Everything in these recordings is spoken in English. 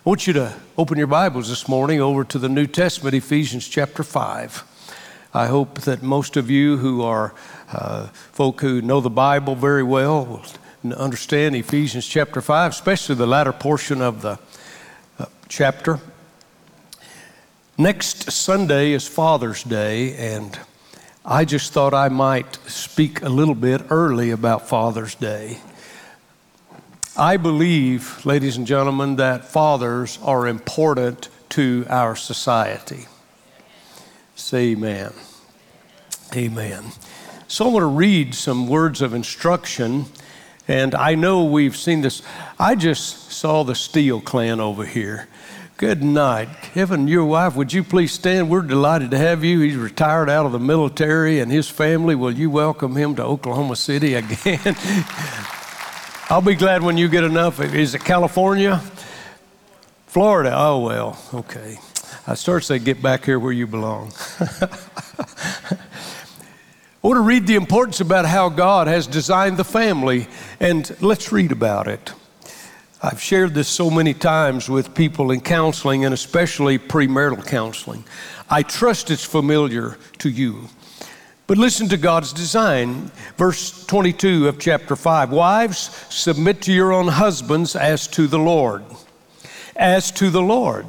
I want you to open your Bibles this morning over to the New Testament, Ephesians chapter 5. I hope that most of you who are uh, folk who know the Bible very well will understand Ephesians chapter 5, especially the latter portion of the uh, chapter. Next Sunday is Father's Day, and I just thought I might speak a little bit early about Father's Day. I believe, ladies and gentlemen, that fathers are important to our society. Say amen. Amen. So I want to read some words of instruction, and I know we've seen this. I just saw the Steele clan over here. Good night. Kevin, your wife, would you please stand? We're delighted to have you. He's retired out of the military, and his family, will you welcome him to Oklahoma City again? I'll be glad when you get enough. Is it California? Florida? Oh, well, okay. I start to say, get back here where you belong. I want to read the importance about how God has designed the family, and let's read about it. I've shared this so many times with people in counseling and especially premarital counseling. I trust it's familiar to you. But listen to God's design. Verse 22 of chapter 5 Wives, submit to your own husbands as to the Lord. As to the Lord.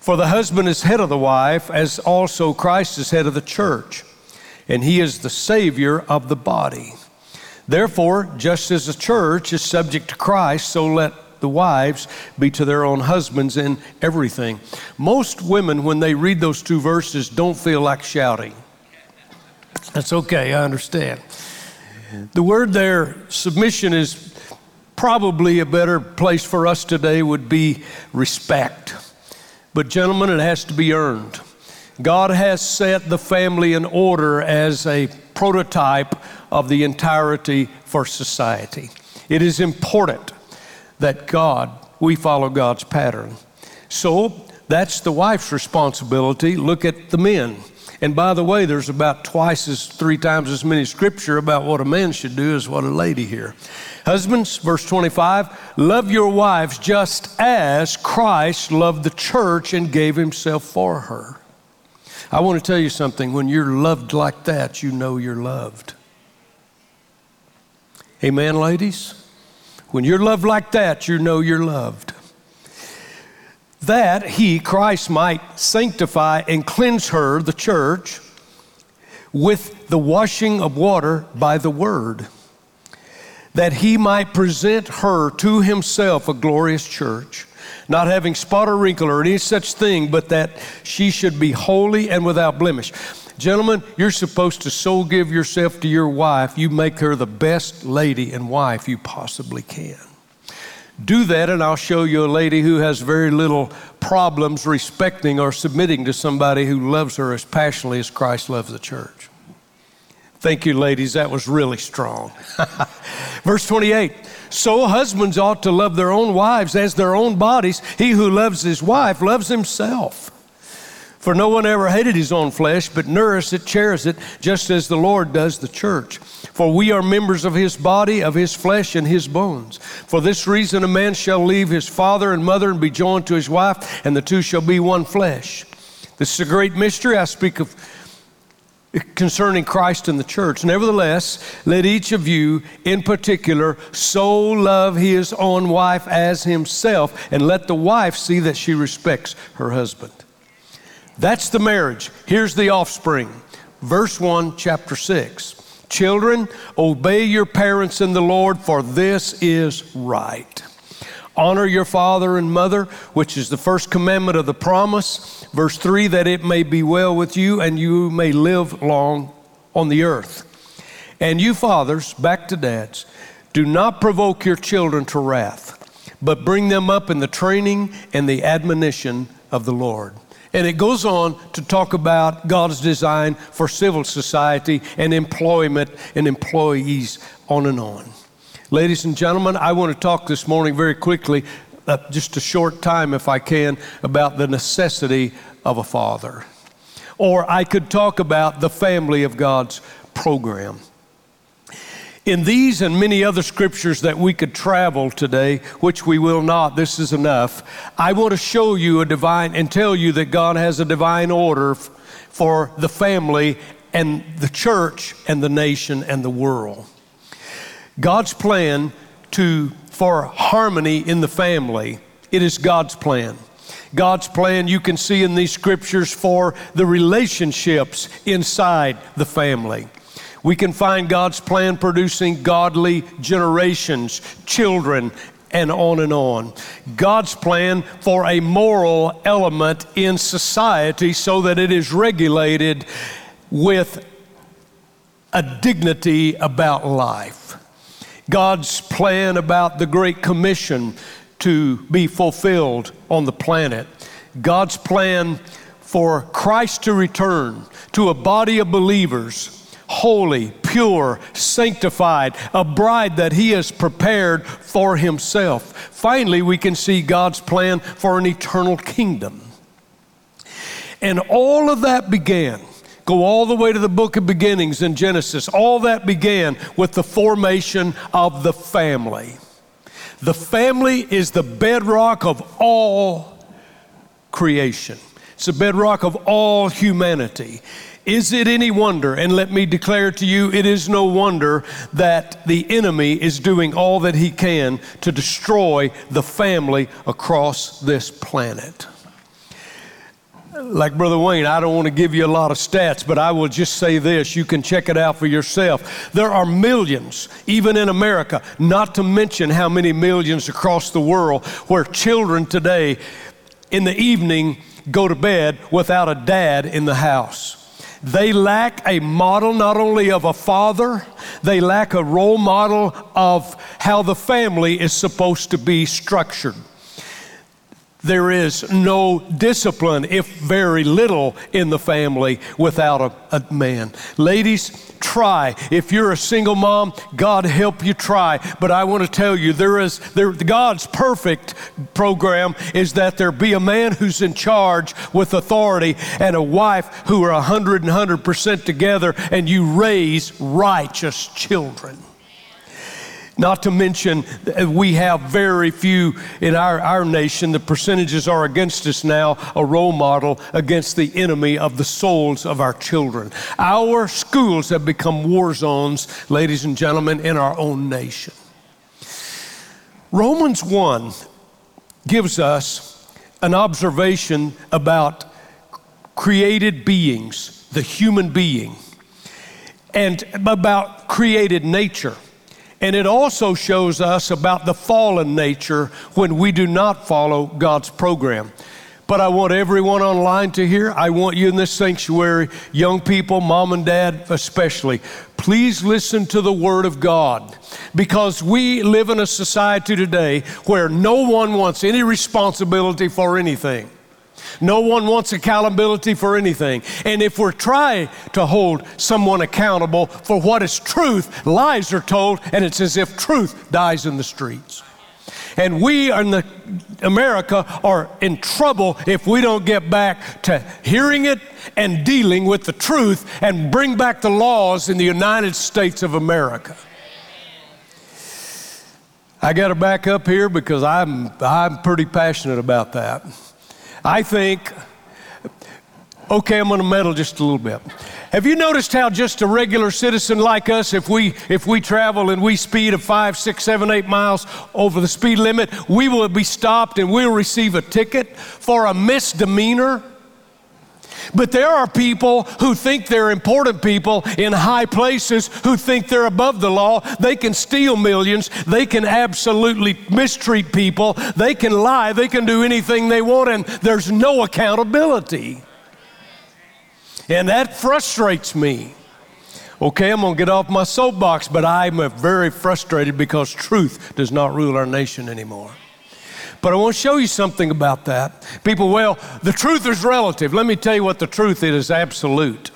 For the husband is head of the wife, as also Christ is head of the church, and he is the Savior of the body. Therefore, just as the church is subject to Christ, so let the wives be to their own husbands in everything. Most women, when they read those two verses, don't feel like shouting. That's okay, I understand. The word there, submission, is probably a better place for us today, would be respect. But, gentlemen, it has to be earned. God has set the family in order as a prototype of the entirety for society. It is important that God, we follow God's pattern. So, that's the wife's responsibility. Look at the men. And by the way, there's about twice as, three times as many scripture about what a man should do as what a lady here. Husbands, verse 25, love your wives just as Christ loved the church and gave himself for her. I want to tell you something. When you're loved like that, you know you're loved. Amen, ladies? When you're loved like that, you know you're loved that he, Christ, might sanctify and cleanse her, the church, with the washing of water by the word, that he might present her to himself a glorious church, not having spot or wrinkle or any such thing, but that she should be holy and without blemish. Gentlemen, you're supposed to so give yourself to your wife, you make her the best lady and wife you possibly can. Do that, and I'll show you a lady who has very little problems respecting or submitting to somebody who loves her as passionately as Christ loves the church. Thank you, ladies. That was really strong. Verse 28 So husbands ought to love their own wives as their own bodies. He who loves his wife loves himself. For no one ever hated his own flesh, but nourished it, cherished it, just as the Lord does the church. For we are members of his body, of his flesh, and his bones. For this reason, a man shall leave his father and mother and be joined to his wife, and the two shall be one flesh. This is a great mystery. I speak of concerning Christ and the church. Nevertheless, let each of you in particular so love his own wife as himself, and let the wife see that she respects her husband. That's the marriage. Here's the offspring. Verse 1, chapter 6. Children, obey your parents in the Lord, for this is right. Honor your father and mother, which is the first commandment of the promise. Verse 3 that it may be well with you and you may live long on the earth. And you fathers, back to dads, do not provoke your children to wrath, but bring them up in the training and the admonition of the Lord. And it goes on to talk about God's design for civil society and employment and employees, on and on. Ladies and gentlemen, I want to talk this morning very quickly, uh, just a short time if I can, about the necessity of a father. Or I could talk about the family of God's program. In these and many other scriptures that we could travel today, which we will not, this is enough. I want to show you a divine and tell you that God has a divine order for the family and the church and the nation and the world. God's plan to for harmony in the family, it is God's plan. God's plan you can see in these scriptures for the relationships inside the family. We can find God's plan producing godly generations, children, and on and on. God's plan for a moral element in society so that it is regulated with a dignity about life. God's plan about the Great Commission to be fulfilled on the planet. God's plan for Christ to return to a body of believers holy, pure, sanctified, a bride that He has prepared for Himself. Finally, we can see God's plan for an eternal kingdom. And all of that began, go all the way to the book of beginnings in Genesis, all that began with the formation of the family. The family is the bedrock of all creation. It's the bedrock of all humanity. Is it any wonder, and let me declare to you, it is no wonder that the enemy is doing all that he can to destroy the family across this planet. Like Brother Wayne, I don't want to give you a lot of stats, but I will just say this. You can check it out for yourself. There are millions, even in America, not to mention how many millions across the world, where children today in the evening go to bed without a dad in the house. They lack a model not only of a father, they lack a role model of how the family is supposed to be structured. There is no discipline, if very little, in the family without a, a, man. Ladies, try. If you're a single mom, God help you try. But I want to tell you, there is there, God's perfect program is that there be a man who's in charge with authority and a wife who are 100 and 100 percent together, and you raise righteous children. Not to mention, uh, we have very few in our, our nation. The percentages are against us now, a role model against the enemy of the souls of our children. Our schools have become war zones, ladies and gentlemen, in our own nation. Romans 1 gives us an observation about created beings, the human being, and about created nature. And it also shows us about the fallen nature when we do not follow God's program. But I want everyone online to hear. I want you in this sanctuary, young people, mom and dad especially. Please listen to the Word of God because we live in a society today where no one wants any responsibility for anything. No one wants accountability for anything. And if we're trying to hold someone accountable for what is truth, lies are told, and it's as if truth dies in the streets. And we in the America are in trouble if we don't get back to hearing it and dealing with the truth and bring back the laws in the United States of America. I got to back up here because I'm, I'm pretty passionate about that. I think, okay, I'm going to meddle just a little bit. Have you noticed how just a regular citizen like us, if we if we travel and we speed of five, six, seven, eight miles over the speed limit, we will be stopped and we'll receive a ticket for a misdemeanor? But there are people who think they're important people in high places who think they're above the law. They can steal millions. They can absolutely mistreat people. They can lie. They can do anything they want, and there's no accountability. And that frustrates me. Okay, I'm going to get off my soapbox, but I'm very frustrated because truth does not rule our nation anymore. But I want to show you something about that. People, well, the truth is relative. Let me tell you what the truth is absolute.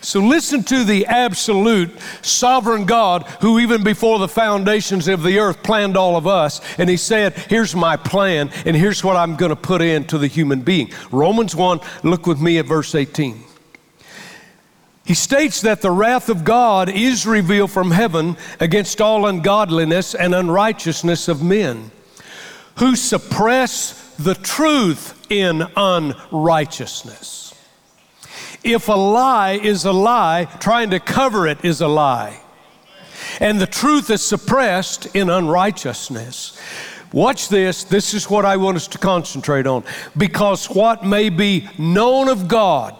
So listen to the absolute sovereign God who, even before the foundations of the earth, planned all of us. And He said, Here's my plan, and here's what I'm going to put into the human being. Romans 1, look with me at verse 18. He states that the wrath of God is revealed from heaven against all ungodliness and unrighteousness of men who suppress the truth in unrighteousness. If a lie is a lie, trying to cover it is a lie. And the truth is suppressed in unrighteousness. Watch this. This is what I want us to concentrate on. Because what may be known of God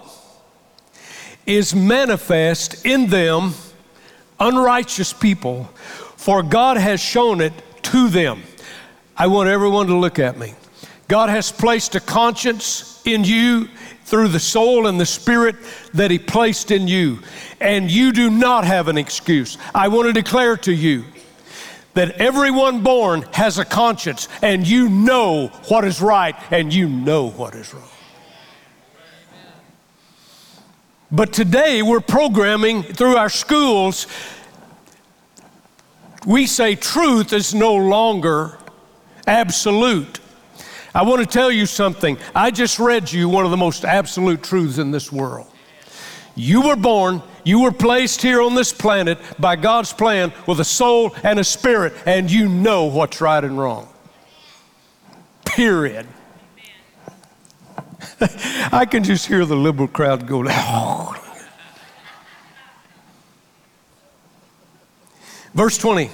is manifest in them, unrighteous people, for God has shown it to them. I want everyone to look at me. God has placed a conscience in you through the soul and the spirit that He placed in you, and you do not have an excuse. I want to declare to you that everyone born has a conscience, and you know what is right and you know what is wrong. But today we're programming through our schools, we say truth is no longer absolute. I want to tell you something. I just read you one of the most absolute truths in this world. You were born, you were placed here on this planet by God's plan with a soul and a spirit, and you know what's right and wrong. Period. I can just hear the liberal crowd go, oh. Verse 20.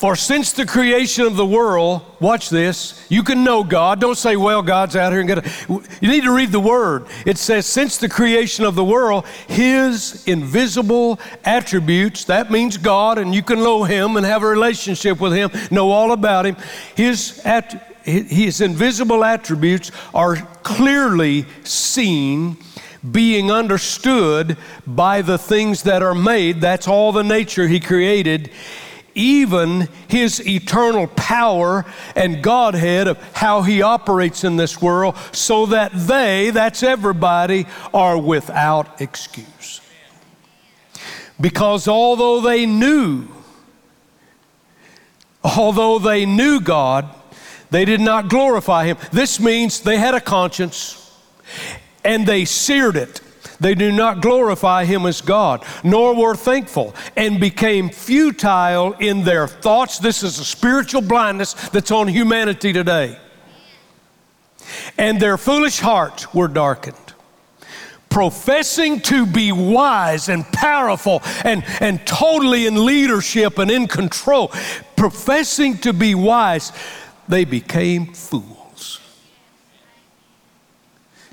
For since the creation of the world, watch this, you can know God. Don't say, well, God's out here and get it. You need to read the word. It says, since the creation of the world, his invisible attributes, that means God, and you can know him and have a relationship with him, know all about him. His at, his invisible attributes are clearly seen, being understood by the things that are made. That's all the nature He created. Even His eternal power and Godhead of how He operates in this world, so that they, that's everybody, are without excuse. Because although they knew, although they knew God, they did not glorify him. This means they had a conscience and they seared it. They do not glorify him as God, nor were thankful, and became futile in their thoughts. This is a spiritual blindness that's on humanity today. And their foolish hearts were darkened. Professing to be wise and powerful and, and totally in leadership and in control, professing to be wise, they became fools.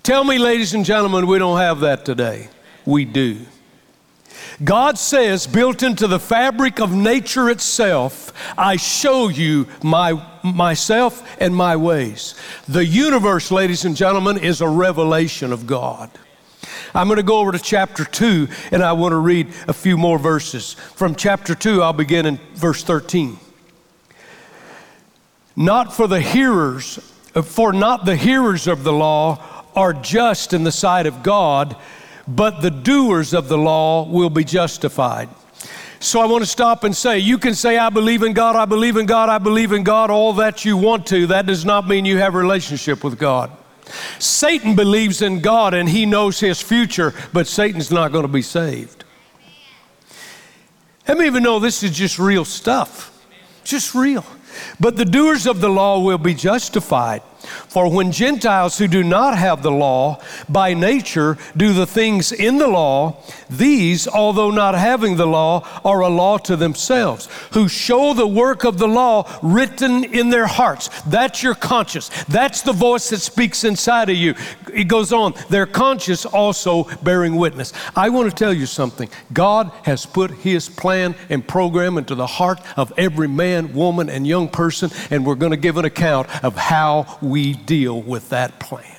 Tell me, ladies and gentlemen, we don't have that today. We do. God says, built into the fabric of nature itself, I show you my, myself and my ways. The universe, ladies and gentlemen, is a revelation of God. I'm going to go over to chapter 2 and I want to read a few more verses. From chapter 2, I'll begin in verse 13 not for the hearers, for not the hearers of the law are just in the sight of God, but the doers of the law will be justified. So I want to stop and say, you can say, I believe in God, I believe in God, I believe in God, all that you want to. That does not mean you have a relationship with God. Satan believes in God and he knows his future, but Satan's not going to be saved. How many even know this is just real stuff? Just real. But the doers of the law will be justified. For when Gentiles who do not have the law by nature do the things in the law, these, although not having the law, are a law to themselves, who show the work of the law written in their hearts. That's your conscience. That's the voice that speaks inside of you. It goes on, their conscience also bearing witness. I want to tell you something. God has put His plan and program into the heart of every man, woman, and young person, and we're going to give an account of how we deal with that plan.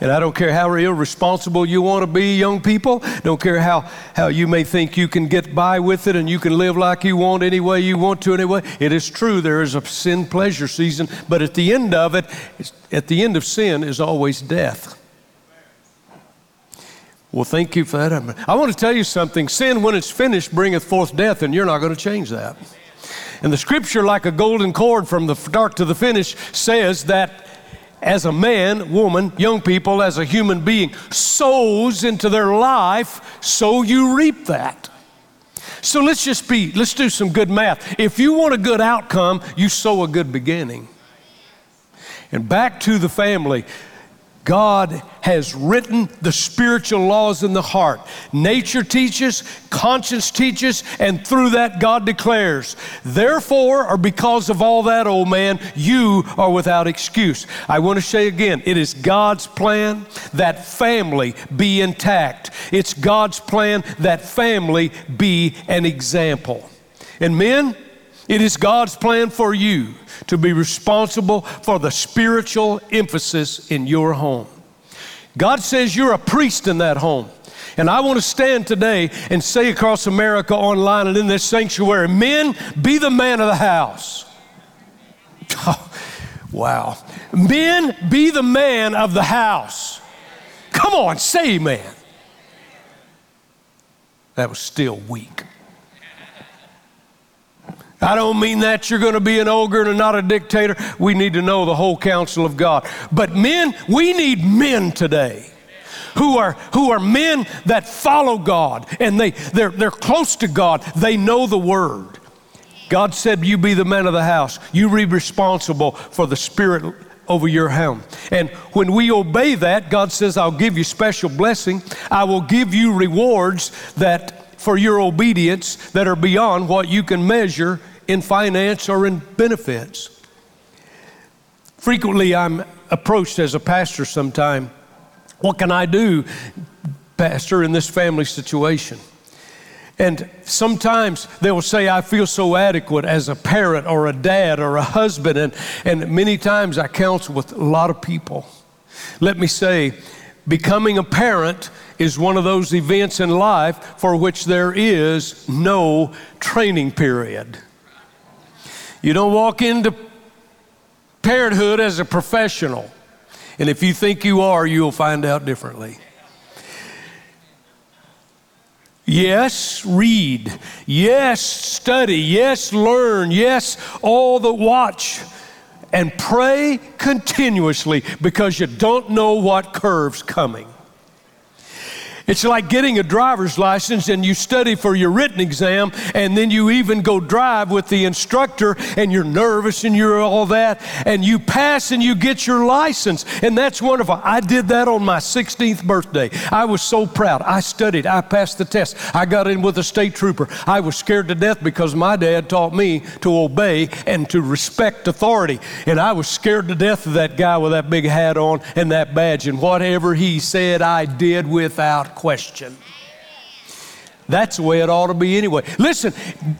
And I don't care how irresponsible you want to be, young people. Don't care how, how you may think you can get by with it and you can live like you want any way you want to anyway. It is true there is a sin pleasure season, but at the end of it, at the end of sin is always death. Well, thank you for that. I want to tell you something. Sin, when it's finished, bringeth forth death, and you're not going to change that. And the scripture, like a golden cord from the start to the finish, says that as a man, woman, young people, as a human being, sows into their life, so you reap that. So let's just be, let's do some good math. If you want a good outcome, you sow a good beginning. And back to the family. God has written the spiritual laws in the heart. Nature teaches, conscience teaches, and through that God declares. Therefore, or because of all that, old man, you are without excuse. I want to say again, it is God's plan that family be intact. It's God's plan that family be an example. And men, it is God's plan for you to be responsible for the spiritual emphasis in your home. God says you're a priest in that home. And I want to stand today and say across America online and in this sanctuary men, be the man of the house. Oh, wow. Men, be the man of the house. Come on, say amen. That was still weak. I don't mean that you're going to be an ogre and not a dictator. We need to know the whole counsel of God. But men, we need men today who are, who are men that follow God and they, they're, they're close to God. They know the word. God said, You be the man of the house. You be responsible for the spirit over your home. And when we obey that, God says, I'll give you special blessing. I will give you rewards that for your obedience that are beyond what you can measure in finance or in benefits. Frequently, I'm approached as a pastor sometime. What can I do, pastor, in this family situation? And sometimes they will say, I feel so adequate as a parent or a dad or a husband. And, and many times I counsel with a lot of people. Let me say, becoming a parent is one of those events in life for which there is no training period. You don't walk into parenthood as a professional. And if you think you are, you'll find out differently. Yes, read. Yes, study. Yes, learn. Yes, all the watch. And pray continuously because you don't know what curve's coming. It's like getting a driver's license and you study for your written exam and then you even go drive with the instructor and you're nervous and you're all that and you pass and you get your license. And that's wonderful. I did that on my 16th birthday. I was so proud. I studied. I passed the test. I got in with a state trooper. I was scared to death because my dad taught me to obey and to respect authority. And I was scared to death of that guy with that big hat on and that badge. And whatever he said, I did without question. That's the way it ought to be anyway. Listen,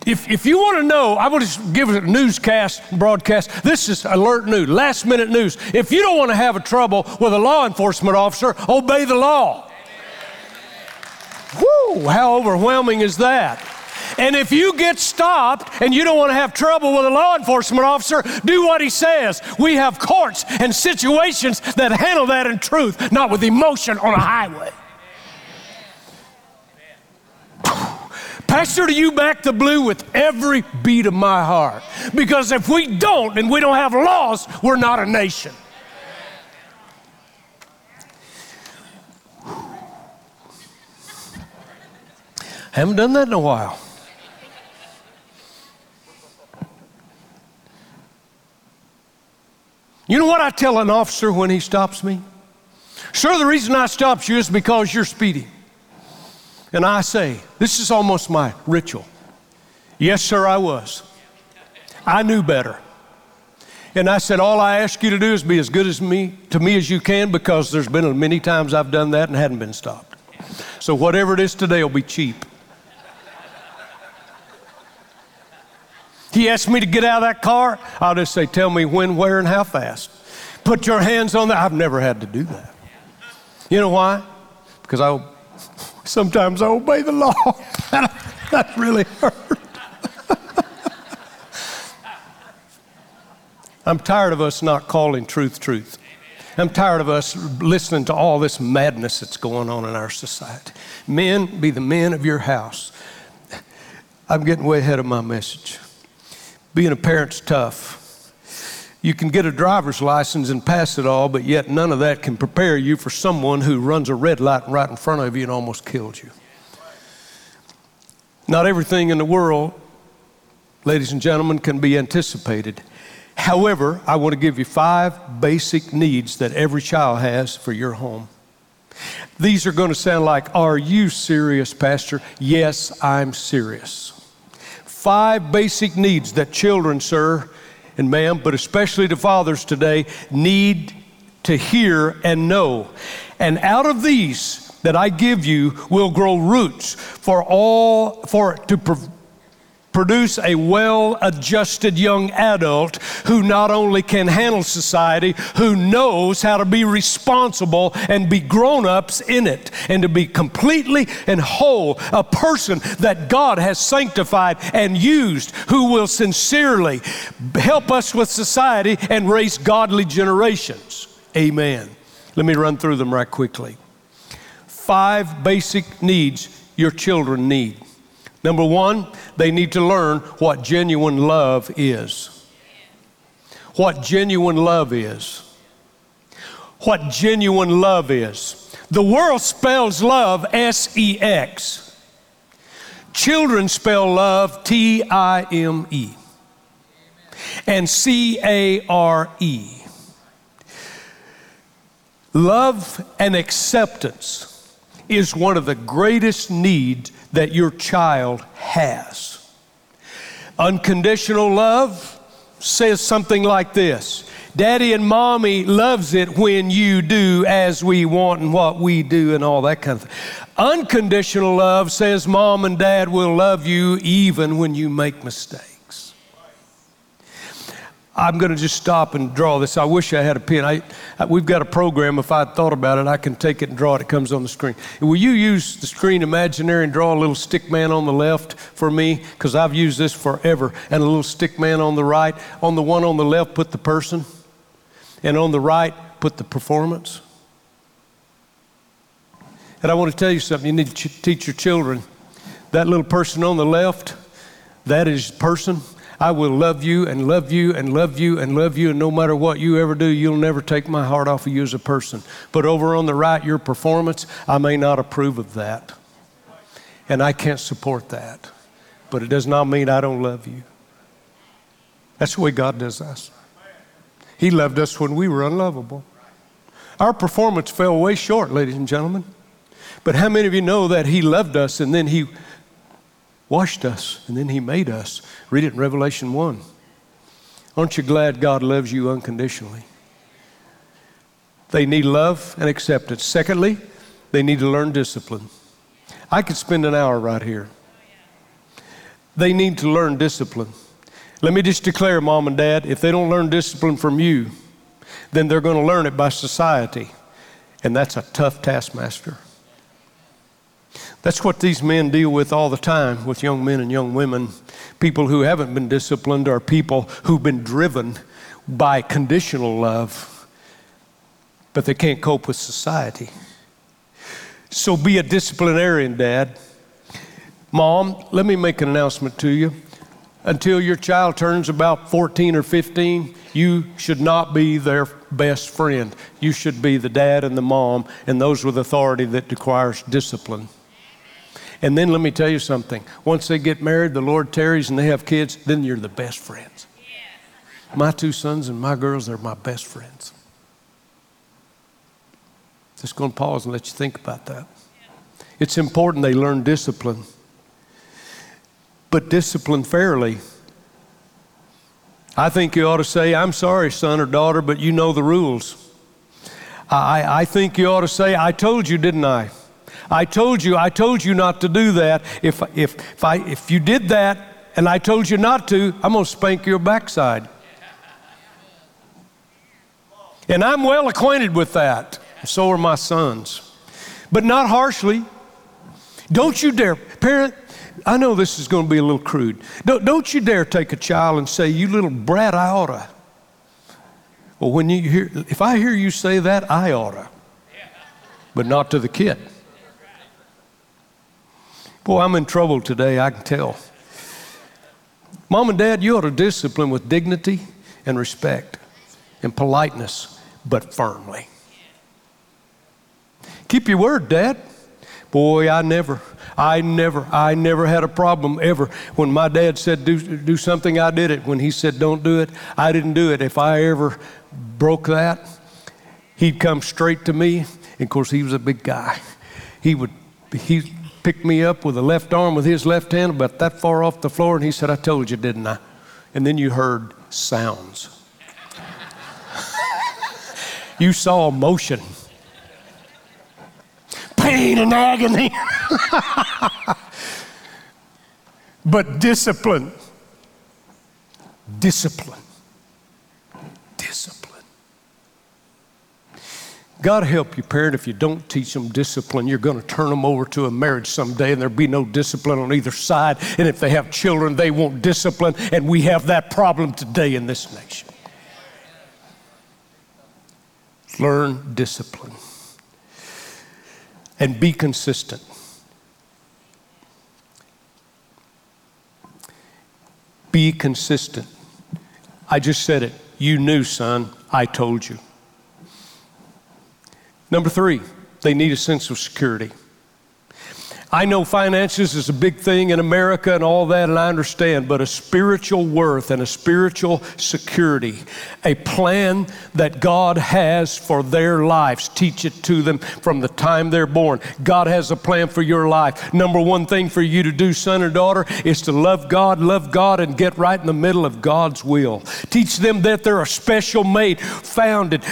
if, if you want to know, I want to give a newscast, broadcast. This is alert news, last minute news. If you don't want to have a trouble with a law enforcement officer, obey the law. Whoo, how overwhelming is that? And if you get stopped and you don't want to have trouble with a law enforcement officer, do what he says. We have courts and situations that handle that in truth, not with emotion on a highway. Pastor, do you back the blue with every beat of my heart? Because if we don't and we don't have laws, we're not a nation. Haven't done that in a while. You know what I tell an officer when he stops me? Sir, the reason I stopped you is because you're speeding. And I say, this is almost my ritual. Yes, sir, I was. I knew better. And I said, all I ask you to do is be as good as me to me as you can because there's been many times I've done that and hadn't been stopped. So whatever it is today will be cheap. He asked me to get out of that car. I'll just say, tell me when, where, and how fast. Put your hands on that. I've never had to do that. You know why? Because I Sometimes I obey the law. that really hurt. I'm tired of us not calling truth truth. I'm tired of us listening to all this madness that's going on in our society. Men, be the men of your house. I'm getting way ahead of my message. Being a parent's tough. You can get a driver's license and pass it all, but yet none of that can prepare you for someone who runs a red light right in front of you and almost kills you. Not everything in the world, ladies and gentlemen, can be anticipated. However, I want to give you five basic needs that every child has for your home. These are going to sound like, Are you serious, Pastor? Yes, I'm serious. Five basic needs that children, sir, and ma'am, but especially the fathers today, need to hear and know. And out of these that I give you will grow roots for all for to produce a well adjusted young adult who not only can handle society, who knows how to be responsible and be grown ups in it and to be completely and whole, a person that God has sanctified and used who will sincerely help us with society and raise godly generations. Amen. Let me run through them right quickly. Five basic needs your children need. Number one, they need to learn what genuine love is. What genuine love is. What genuine love is. The world spells love S E X. Children spell love T I M E and C A R E. Love and acceptance is one of the greatest needs that your child has. Unconditional love says something like this Daddy and mommy loves it when you do as we want and what we do and all that kind of thing. Unconditional love says mom and dad will love you even when you make mistakes. I'm going to just stop and draw this. I wish I had a pen. I, I, we've got a program. If I thought about it, I can take it and draw it. It comes on the screen. Will you use the screen imaginary and draw a little stick man on the left for me? Because I've used this forever. And a little stick man on the right. On the one on the left, put the person. And on the right, put the performance. And I want to tell you something. You need to teach your children. That little person on the left, that is person I will love you and love you and love you and love you, and no matter what you ever do, you'll never take my heart off of you as a person. But over on the right, your performance, I may not approve of that. And I can't support that. But it does not mean I don't love you. That's the way God does us. He loved us when we were unlovable. Our performance fell way short, ladies and gentlemen. But how many of you know that He loved us and then He washed us, and then He made us. Read it in Revelation 1. Aren't you glad God loves you unconditionally? They need love and acceptance. Secondly, they need to learn discipline. I could spend an hour right here. They need to learn discipline. Let me just declare, mom and dad, if they don't learn discipline from you, then they're going to learn it by society. And that's a tough taskmaster. That's what these men deal with all the time with young men and young women. People who haven't been disciplined are people who've been driven by conditional love, but they can't cope with society. So be a disciplinarian, Dad. Mom, let me make an announcement to you. Until your child turns about 14 or 15, you should not be their best friend. You should be the dad and the mom and those with authority that requires discipline. And then let me tell you something. Once they get married, the Lord tarries and they have kids, then you're the best friends. My two sons and my girls, they're my best friends. Just going to pause and let you think about that. It's important they learn discipline, but discipline fairly. I think you ought to say, I'm sorry, son or daughter, but you know the rules. I, I think you ought to say, I told you, didn't I? I told you, I told you not to do that. If, if, if, I, if you did that and I told you not to, I'm going to spank your backside. And I'm well acquainted with that. So are my sons. But not harshly. Don't you dare, parent, I know this is going to be a little crude. Don't, don't you dare take a child and say, You little brat, I oughta. Well, when you hear, if I hear you say that, I oughta. But not to the kid. Boy, I'm in trouble today, I can tell. Mom and dad, you ought to discipline with dignity and respect. and politeness, but firmly. Keep your word, Dad. Boy, I never, I never, I never had a problem ever. When my dad said do, do something, I did it. When he said don't do it, I didn't do it. If I ever broke that, he'd come straight to me. And of course, he was a big guy. He would, he picked me up with the left arm with his left hand about that far off the floor, and he said, I told you, didn't I? And then you heard sounds. you saw motion pain and agony. but. Discipline. Discipline. God help you, parent, if you don't teach them discipline, you're going to turn them over to a marriage someday and there'll be no discipline on either side. And if they have children, they won't discipline. And we have that problem today in this nation. Learn discipline and be consistent. Be consistent. I just said it. You knew, son. I told you. Number three, they need a sense of security. I know finances is a big thing in America and all that, and I understand, but a spiritual worth and a spiritual security, a plan that God has for their lives, teach it to them from the time they're born. God has a plan for your life. Number one thing for you to do, son or daughter, is to love God, love God, and get right in the middle of God's will. Teach them that they're a special mate, founded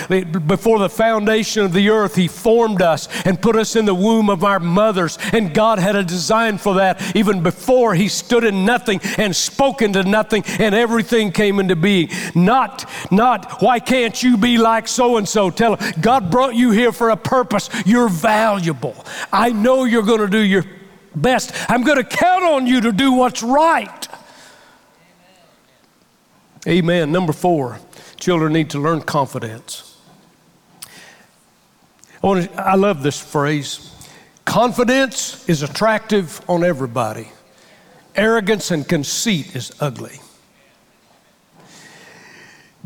before the foundation of the earth. He formed us and put us in the womb of our mothers, and God God had a design for that even before He stood in nothing and spoke into nothing and everything came into being. Not, not, why can't you be like so and so? Tell him, God brought you here for a purpose. You're valuable. I know you're going to do your best. I'm going to count on you to do what's right. Amen. Number four, children need to learn confidence. I, want to, I love this phrase. Confidence is attractive on everybody. Arrogance and conceit is ugly.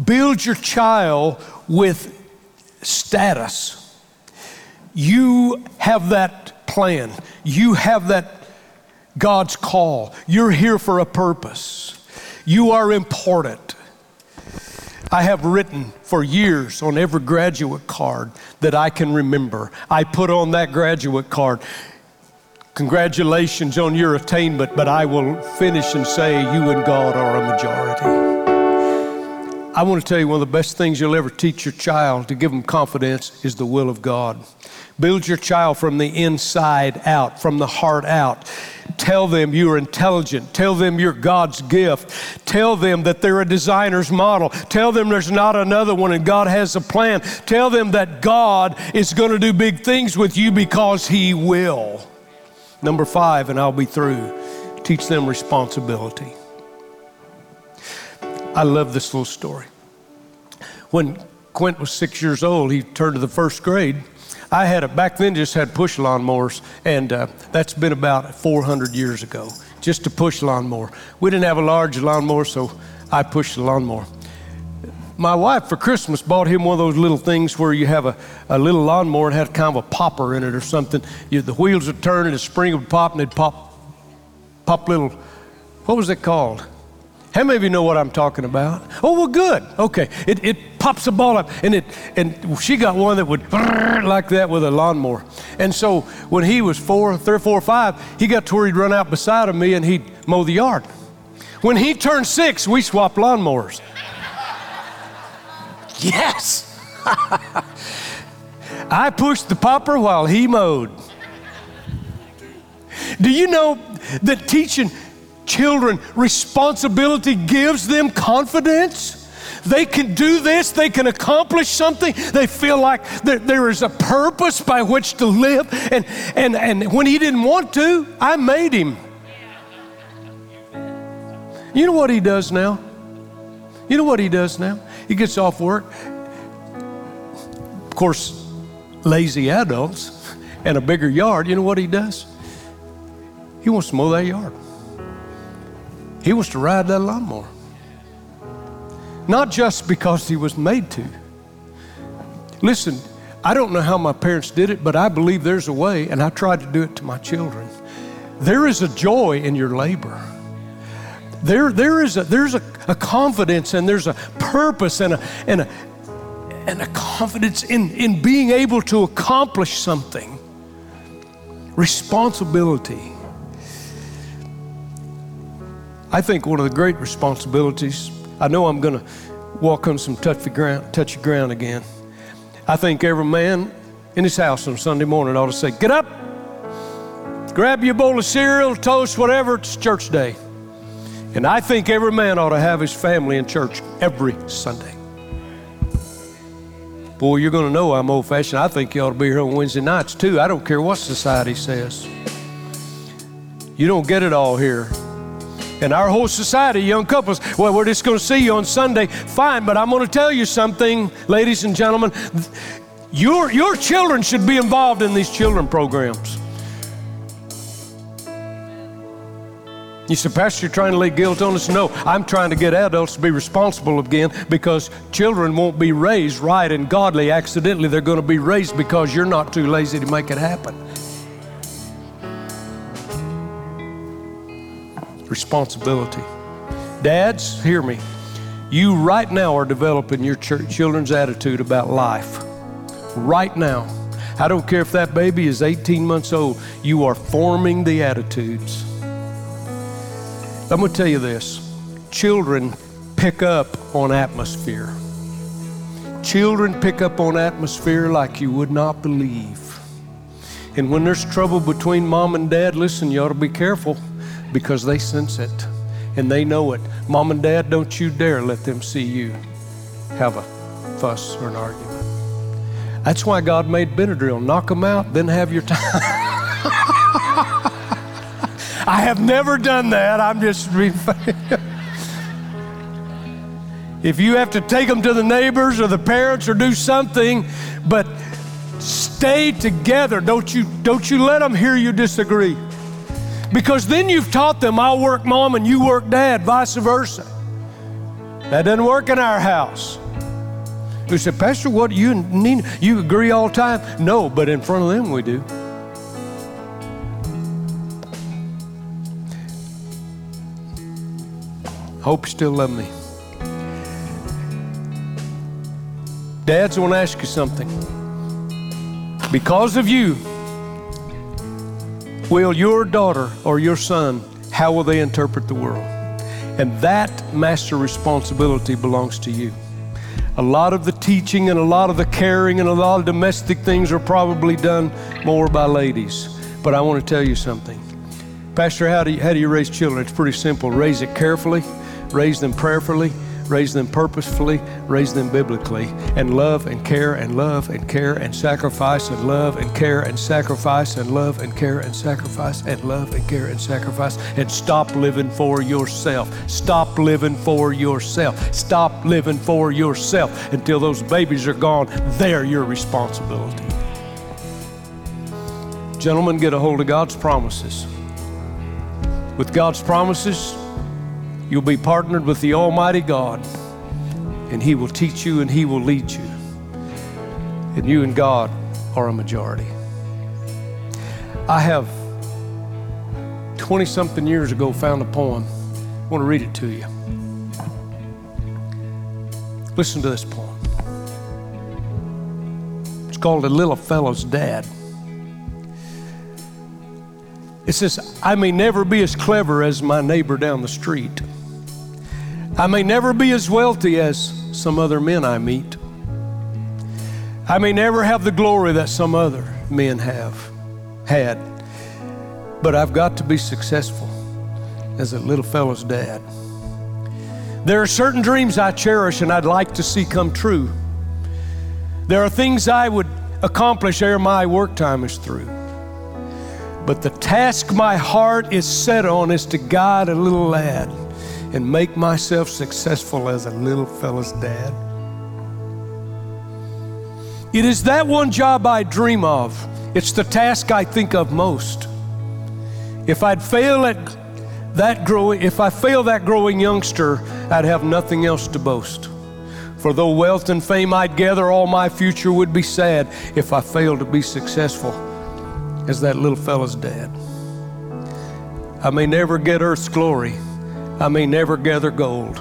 Build your child with status. You have that plan. You have that God's call. You're here for a purpose. You are important. I have written for years on every graduate card that I can remember. I put on that graduate card, Congratulations on your attainment, but I will finish and say you and God are a majority. I want to tell you one of the best things you'll ever teach your child to give them confidence is the will of God. Build your child from the inside out, from the heart out. Tell them you're intelligent. Tell them you're God's gift. Tell them that they're a designer's model. Tell them there's not another one and God has a plan. Tell them that God is going to do big things with you because He will. Number five, and I'll be through, teach them responsibility. I love this little story. When Quint was six years old, he turned to the first grade I had a, back then just had push lawnmowers, and uh, that's been about 400 years ago, just a push lawnmower. We didn't have a large lawnmower, so I pushed the lawnmower. My wife for Christmas bought him one of those little things where you have a, a little lawnmower and had kind of a popper in it or something. You, the wheels would turn and the spring would pop and it'd pop, pop little, what was it called? How many of you know what I'm talking about? Oh, well, good. Okay. It, it pops the ball up, and, it, and she got one that would like that with a lawnmower. And so when he was four, three, four, five, he got to where he'd run out beside of me and he'd mow the yard. When he turned six, we swapped lawnmowers. yes. I pushed the popper while he mowed. Do you know that teaching children, responsibility gives them confidence. They can do this, they can accomplish something. They feel like there, there is a purpose by which to live. And, and, and when he didn't want to, I made him. You know what he does now? You know what he does now? He gets off work. Of course, lazy adults and a bigger yard, you know what he does? He wants to mow that yard. He was to ride that lawnmower. not just because he was made to. Listen, I don't know how my parents did it, but I believe there's a way, and I tried to do it to my children. There is a joy in your labor. There, there is a, there's a, a confidence and there's a purpose and a, and a, and a confidence in, in being able to accomplish something. Responsibility. I think one of the great responsibilities, I know I'm going to walk on some touchy ground, touchy ground again. I think every man in his house on Sunday morning ought to say, Get up, grab your bowl of cereal, toast, whatever, it's church day. And I think every man ought to have his family in church every Sunday. Boy, you're going to know I'm old fashioned. I think you ought to be here on Wednesday nights too. I don't care what society says. You don't get it all here. And our whole society, young couples, well, we're just going to see you on Sunday. Fine, but I'm going to tell you something, ladies and gentlemen. Your, your children should be involved in these children programs. You said, Pastor, you're trying to lay guilt on us? No, I'm trying to get adults to be responsible again because children won't be raised right and godly accidentally. They're going to be raised because you're not too lazy to make it happen. Responsibility. Dads, hear me. You right now are developing your children's attitude about life. Right now. I don't care if that baby is 18 months old, you are forming the attitudes. I'm going to tell you this children pick up on atmosphere. Children pick up on atmosphere like you would not believe. And when there's trouble between mom and dad, listen, you ought to be careful because they sense it and they know it. Mom and dad, don't you dare let them see you have a fuss or an argument. That's why God made Benadryl. Knock them out, then have your time. I have never done that. I'm just. if you have to take them to the neighbors or the parents or do something, but stay together. Don't you, don't you let them hear you disagree. Because then you've taught them, I'll work mom and you work dad, vice versa. That doesn't work in our house. You said, Pastor, what you need? You agree all the time? No, but in front of them we do. Hope you still love me. Dads, I want to ask you something. Because of you, will your daughter or your son, how will they interpret the world? And that master responsibility belongs to you. A lot of the teaching and a lot of the caring and a lot of domestic things are probably done more by ladies. But I want to tell you something. Pastor, how do you, how do you raise children? It's pretty simple. Raise it carefully raise them prayerfully, raise them purposefully, raise them biblically, and love and care and love and care and sacrifice and love and care and sacrifice and love and care and sacrifice and love and care and sacrifice and stop living for yourself. Stop living for yourself. Stop living for yourself until those babies are gone. They're your responsibility. Gentlemen, get a hold of God's promises. With God's promises, You'll be partnered with the Almighty God, and He will teach you and He will lead you. And you and God are a majority. I have 20 something years ago found a poem. I want to read it to you. Listen to this poem. It's called A Little Fellow's Dad. It says, I may never be as clever as my neighbor down the street. I may never be as wealthy as some other men I meet. I may never have the glory that some other men have had. But I've got to be successful as a little fellow's dad. There are certain dreams I cherish and I'd like to see come true. There are things I would accomplish ere my work time is through. But the task my heart is set on is to guide a little lad and make myself successful as a little fella's dad. It is that one job I dream of. It's the task I think of most. If I'd fail at that growing, if I fail that growing youngster, I'd have nothing else to boast. For though wealth and fame I'd gather, all my future would be sad if I failed to be successful as that little fella's dad. I may never get earth's glory. I may never gather gold.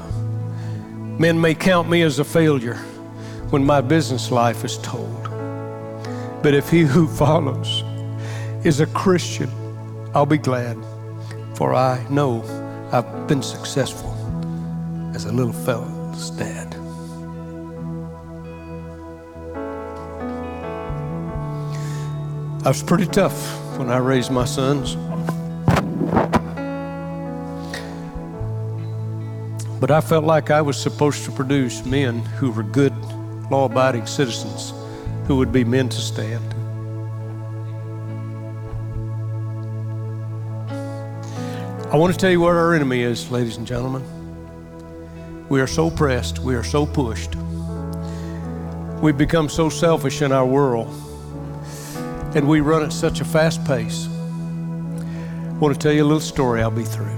Men may count me as a failure when my business life is told. But if he who follows is a Christian, I'll be glad, for I know I've been successful as a little fella's dad. I was pretty tough when I raised my sons. But I felt like I was supposed to produce men who were good, law abiding citizens who would be men to stand. I want to tell you what our enemy is, ladies and gentlemen. We are so pressed, we are so pushed. We've become so selfish in our world, and we run at such a fast pace. I want to tell you a little story, I'll be through.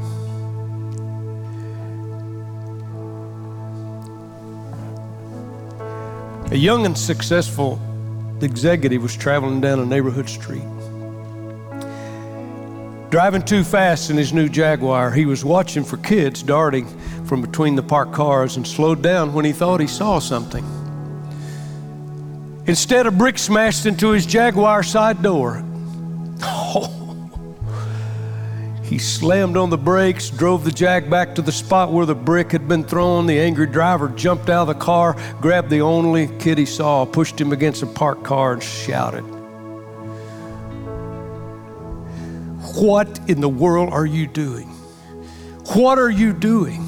A young and successful executive was traveling down a neighborhood street. Driving too fast in his new Jaguar, he was watching for kids darting from between the parked cars and slowed down when he thought he saw something. Instead, a brick smashed into his Jaguar side door. He slammed on the brakes, drove the Jag back to the spot where the brick had been thrown. The angry driver jumped out of the car, grabbed the only kid he saw, pushed him against a parked car, and shouted, What in the world are you doing? What are you doing?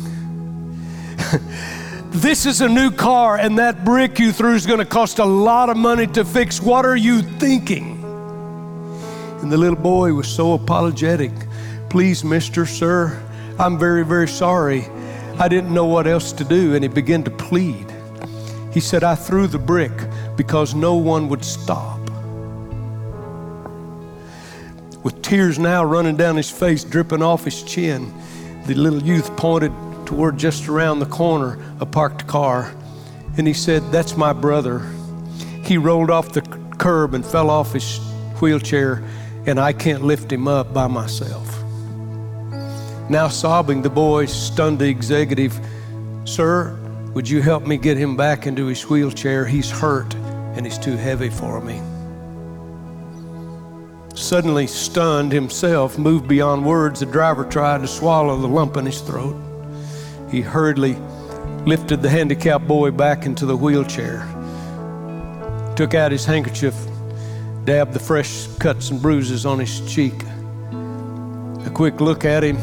this is a new car, and that brick you threw is going to cost a lot of money to fix. What are you thinking? And the little boy was so apologetic. Please, Mr. Sir, I'm very, very sorry. I didn't know what else to do. And he began to plead. He said, I threw the brick because no one would stop. With tears now running down his face, dripping off his chin, the little youth pointed toward just around the corner a parked car. And he said, That's my brother. He rolled off the curb and fell off his wheelchair, and I can't lift him up by myself. Now sobbing, the boy stunned the executive. Sir, would you help me get him back into his wheelchair? He's hurt and he's too heavy for me. Suddenly stunned himself, moved beyond words, the driver tried to swallow the lump in his throat. He hurriedly lifted the handicapped boy back into the wheelchair, took out his handkerchief, dabbed the fresh cuts and bruises on his cheek. A quick look at him,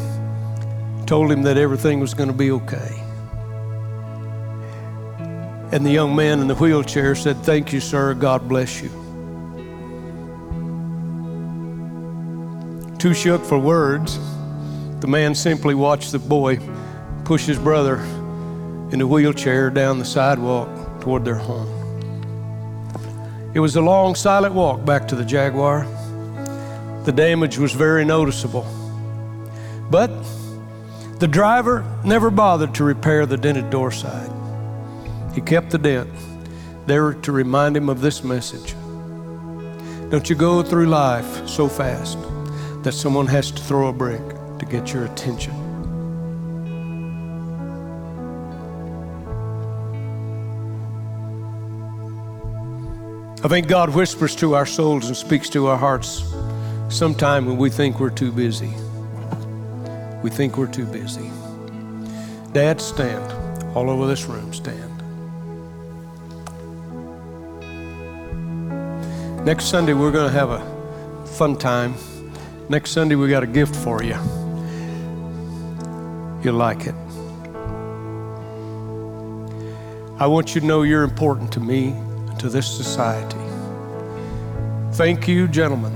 told him that everything was going to be okay. And the young man in the wheelchair said, Thank you, sir. God bless you. Too shook for words, the man simply watched the boy push his brother in the wheelchair down the sidewalk toward their home. It was a long, silent walk back to the Jaguar. The damage was very noticeable. But the driver never bothered to repair the dented door side. He kept the dent there to remind him of this message. Don't you go through life so fast that someone has to throw a brick to get your attention. I think God whispers to our souls and speaks to our hearts sometime when we think we're too busy. We think we're too busy. Dad, stand. All over this room, stand. Next Sunday, we're going to have a fun time. Next Sunday, we got a gift for you. You'll like it. I want you to know you're important to me and to this society. Thank you, gentlemen.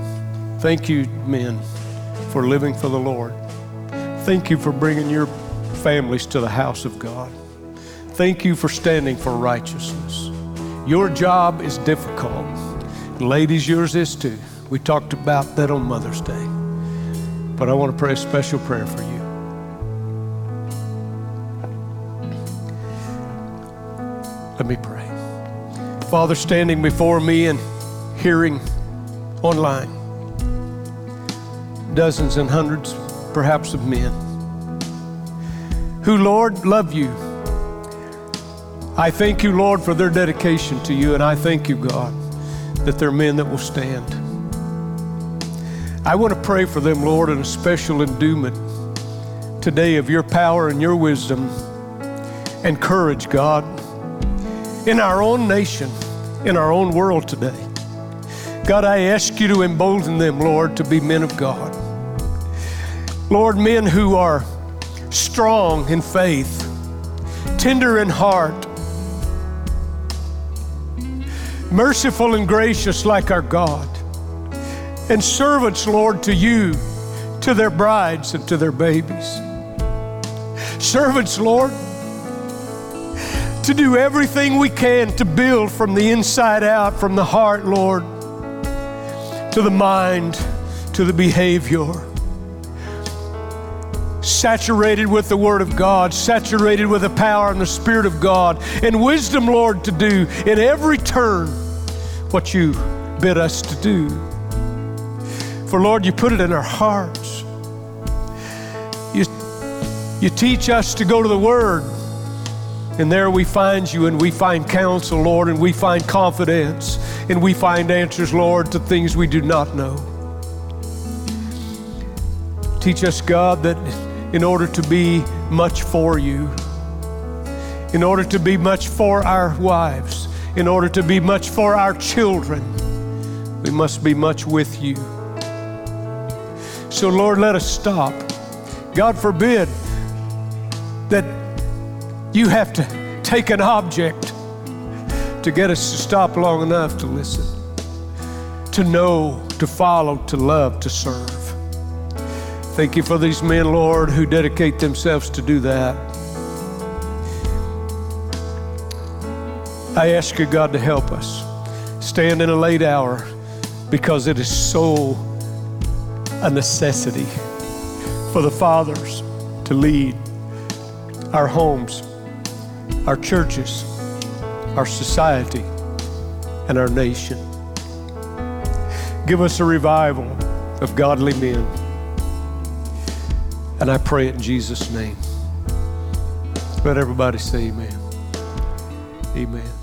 Thank you, men, for living for the Lord. Thank you for bringing your families to the house of God. Thank you for standing for righteousness. Your job is difficult. Ladies, yours is too. We talked about that on Mother's Day. But I want to pray a special prayer for you. Let me pray. Father, standing before me and hearing online, dozens and hundreds, perhaps, of men who, Lord, love you. I thank you, Lord, for their dedication to you, and I thank you, God, that they're men that will stand. I want to pray for them, Lord, in a special endowment today of your power and your wisdom and courage, God, in our own nation, in our own world today. God, I ask you to embolden them, Lord, to be men of God. Lord, men who are strong in faith, tender in heart, merciful and gracious like our God, and servants, Lord, to you, to their brides and to their babies. Servants, Lord, to do everything we can to build from the inside out, from the heart, Lord, to the mind, to the behavior. Saturated with the Word of God, saturated with the power and the Spirit of God, and wisdom, Lord, to do in every turn what you bid us to do. For Lord, you put it in our hearts. You, you teach us to go to the Word and there we find you and we find counsel, Lord, and we find confidence and we find answers, Lord, to things we do not know. Teach us, God, that in order to be much for you, in order to be much for our wives, in order to be much for our children, we must be much with you. So, Lord, let us stop. God forbid that you have to take an object to get us to stop long enough to listen, to know, to follow, to love, to serve. Thank you for these men, Lord, who dedicate themselves to do that. I ask you, God, to help us stand in a late hour because it is so a necessity for the fathers to lead our homes our churches, our society, and our nation. Give us a revival of godly men. And I pray it in Jesus' name. Let everybody say amen. Amen.